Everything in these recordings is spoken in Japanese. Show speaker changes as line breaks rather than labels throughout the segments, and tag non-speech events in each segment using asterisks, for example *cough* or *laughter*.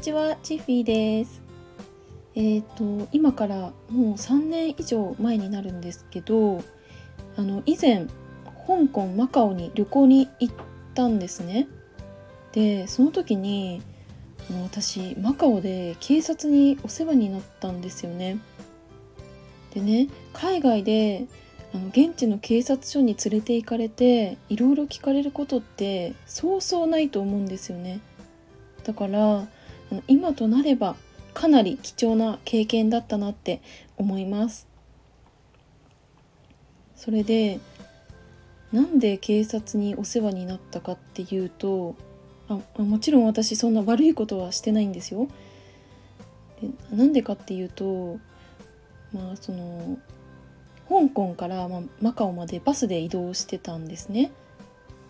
ちは、チッフィーです。えっ、ー、と今からもう3年以上前になるんですけど、あの以前香港マカオに旅行に行ったんですね。でその時に私マカオで警察にお世話になったんですよね。でね海外であの現地の警察署に連れて行かれていろいろ聞かれることってそうそうないと思うんですよね。だから今となればかなり貴重な経験だったなって思います。それでなんで警察にお世話になったかっていうとあもちろん私そんな悪いことはしてないんですよ。でなんでかっていうとまあその香港から、まマカオまでバスで移動してたんですね。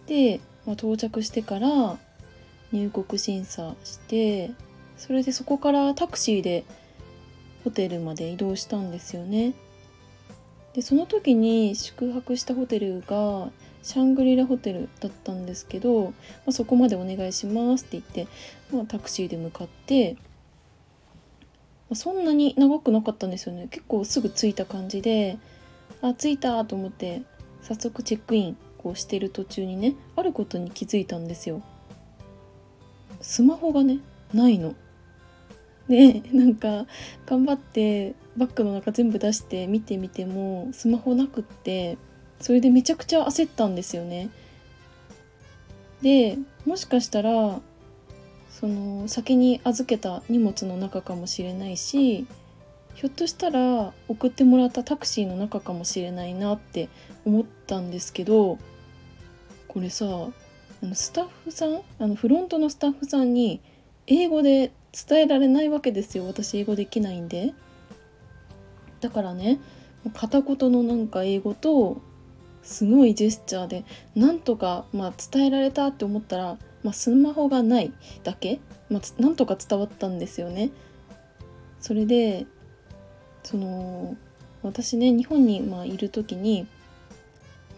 で、まあ、到着してから入国審査してそれでそこからタクシーでホテルまで移動したんですよね。でその時に宿泊したホテルがシャングリラホテルだったんですけど、まあ、そこまでお願いしますって言って、まあ、タクシーで向かって、まあ、そんなに長くなかったんですよね。結構すぐ着いた感じであ着いたと思って早速チェックインこうしてる途中にねあることに気づいたんですよ。スマホがねないの。で *laughs* なんか頑張ってバッグの中全部出して見てみてもスマホなくってそれでめちゃくちゃ焦ったんですよね。でもしかしたらその先に預けた荷物の中かもしれないしひょっとしたら送ってもらったタクシーの中かもしれないなって思ったんですけどこれさあのスタッフさんあのフロントのスタッフさんに英語で伝えられないわけですよ。私英語できないんで。だからね片言のなんか英語とすごいジェスチャーでなんとか、まあ、伝えられたって思ったら、まあ、スマホがないだけ、まあ、なんとか伝わったんですよね。それでその私ね日本にまあいる時に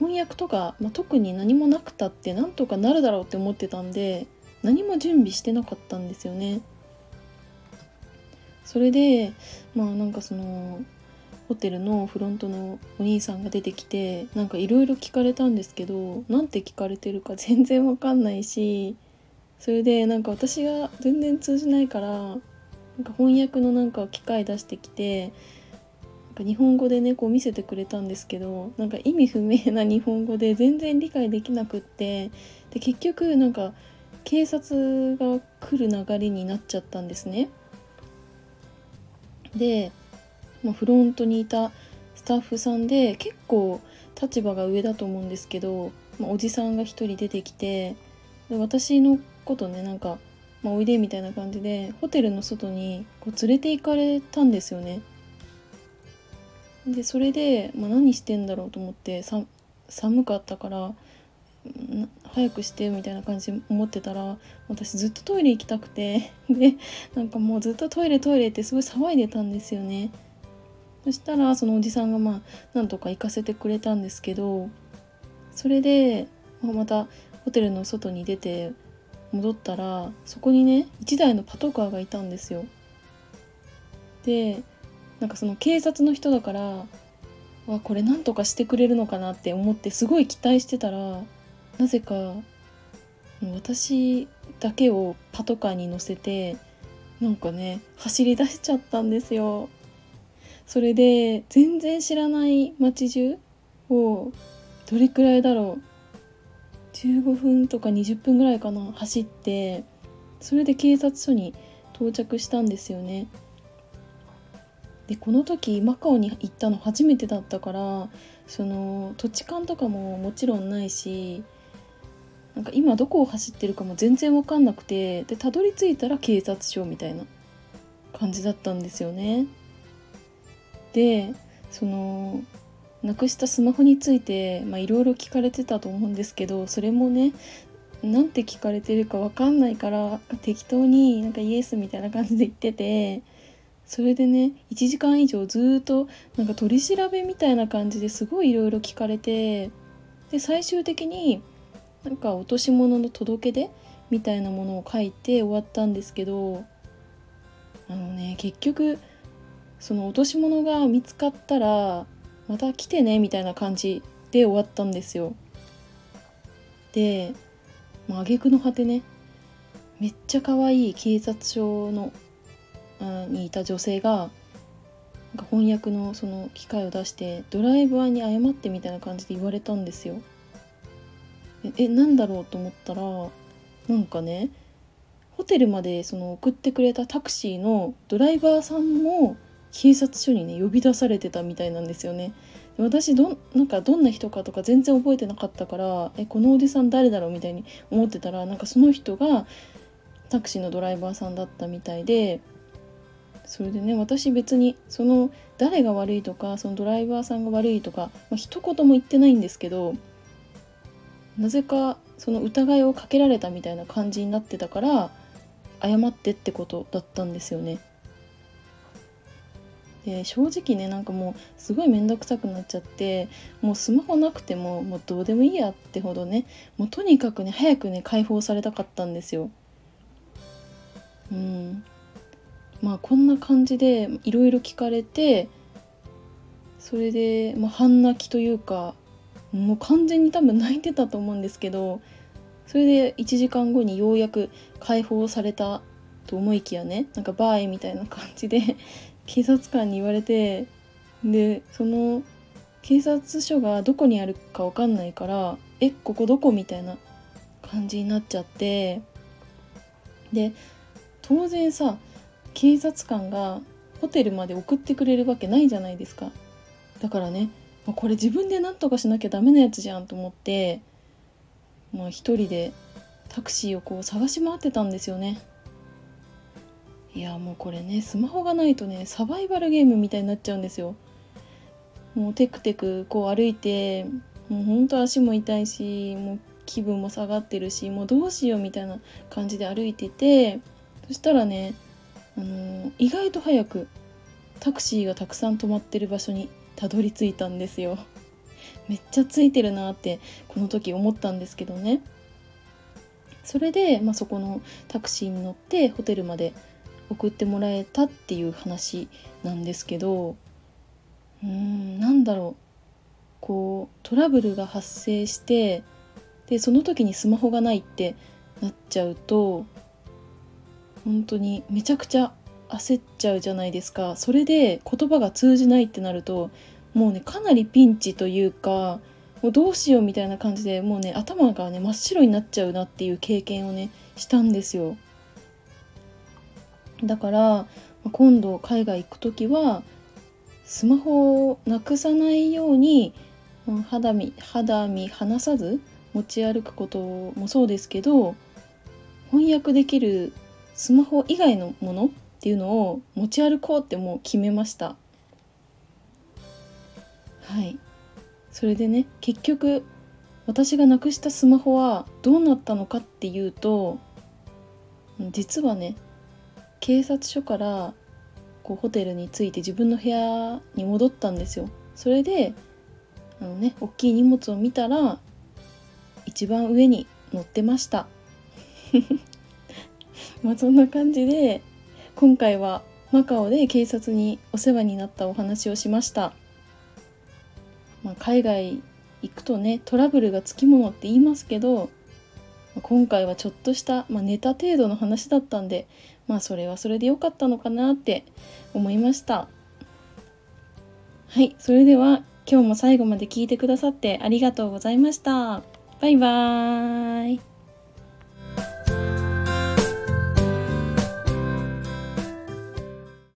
翻訳とか、まあ、特に何もなくたってなんとかなるだろうって思ってたんで何も準備してなかったんですよね。それでまあなんかそのホテルのフロントのお兄さんが出てきてなんかいろいろ聞かれたんですけど何て聞かれてるか *laughs* 全然わかんないしそれでなんか私が全然通じないからなんか翻訳のなんか機械出してきてなんか日本語でねこう見せてくれたんですけどなんか意味不明な日本語で全然理解できなくってで結局なんか警察が来る流れになっちゃったんですね。で、まあ、フロントにいたスタッフさんで結構立場が上だと思うんですけど、まあ、おじさんが一人出てきてで私のことねなんか、まあ、おいでみたいな感じでホテルの外にこう連れて行かれたんですよね。でそれで、まあ、何してんだろうと思って寒かったから早くしてみたいな感じで思ってたら私ずっとトイレ行きたくて *laughs* でなんかもうずっとトイレトイレってすごい騒いでたんですよね。そしたらそのおじさんがまあなんとか行かせてくれたんですけどそれでまたホテルの外に出て戻ったらそこにね1台のパトカーがいたんですよ。でなんかその警察の人だからわこれなんとかしてくれるのかなって思ってすごい期待してたらなぜか私だけをパトカーに乗せてなんかね走り出しちゃったんですよ。それで全然知らない街中をどれくらいだろう15分とか20分ぐらいかな走ってそれで警察署に到着したんですよね。でこの時マカオに行ったの初めてだったからその土地勘とかももちろんないしなんか今どこを走ってるかも全然分かんなくてでたどり着いたら警察署みたいな感じだったんですよね。でそのなくしたスマホについていろいろ聞かれてたと思うんですけどそれもねなんて聞かれてるか分かんないから適当になんかイエスみたいな感じで言っててそれでね1時間以上ずっとなんか取り調べみたいな感じですごいいろいろ聞かれてで最終的になんか落とし物の届け出みたいなものを書いて終わったんですけどあのね結局その落とし物が見つかったらまた来てねみたいな感じで終わったんですよ。で、あ挙句の果てねめっちゃ可愛い警察署のあにいた女性がなんか翻訳のその機械を出してドライバーに謝ってみたいな感じで言われたんですよ。えなんだろうと思ったらなんかねホテルまでその送ってくれたタクシーのドライバーさんも警察署にね呼び出されてたみたいなんですよね。私どなんかどんな人かとか全然覚えてなかったからえこのおじさん誰だろうみたいに思ってたらなんかその人がタクシーのドライバーさんだったみたいでそれでね私別にその誰が悪いとかそのドライバーさんが悪いとか、まあ、一言も言ってないんですけどなぜかその疑いをかけられたみたいな感じになってたから謝ってってことだったんですよね。で正直ねなんかもうすごい面倒くさくなっちゃってもうスマホなくてももうどうでもいいやってほどねもうとにかくね早くね解放されたかったんですよ。うんまあこんな感じでいろいろ聞かれてそれで、まあ、半泣きというかもう完全に多分泣いてたと思うんですけどそれで1時間後にようやく解放されたと思いきやねなんかバーイみたいな感じで *laughs* 警察官に言われてでその警察署がどこにあるか分かんないから「えここどこ?」みたいな感じになっちゃってで当然さ警察官がホテルまで送ってくれるわけないじゃないですかだからねこれ自分で何とかしなきゃダメなやつじゃんと思ってまあ一人でタクシーをこう探し回ってたんですよね。いやもうこれねスマホがないとねサバイバルゲームみたいになっちゃうんですよ。もうテクテクこう歩いてもうほんと足も痛いしもう気分も下がってるしもうどうしようみたいな感じで歩いててそしたらね、あのー、意外と早くタクシーがたくさん止まってる場所にたどり着いたんですよ。めっちゃついてるなってこの時思ったんですけどね。それで、まあ、そこのタクシーに乗ってホテルまで送ってもらえたっていう話なんですけどうーんなんだろう。こうトラブルが発生してでその時にスマホがないってなっちゃうと本当にめちゃくちゃ焦っちゃうじゃないですかそれで言葉が通じないってなるともうねかなりピンチというかもうどうしようみたいな感じでもうね頭がね真っ白になっちゃうなっていう経験をねしたんですよ。だから今度海外行く時はスマホをなくさないように肌身肌身離さず持ち歩くこともそうですけど翻訳できるスマホ以外のものっていうのを持ち歩こうってもう決めました。はい。それでね結局私がなくしたスマホはどうなったのかっていうと実はね警察署からこうホテルに着いて自分の部屋に戻ったんですよ。それであのね大きい荷物を見たら一番上に乗ってました。*laughs* まあそんな感じで今回はマカオで警察にお世話になったお話をしました、まあ、海外行くとねトラブルがつきものって言いますけど今回はちょっとした、まあ、ネタ程度の話だったんでまあそれはそれで良かったのかなって思いました。はいそれでは今日も最後まで聞いてくださってありがとうございました。バイバーイ。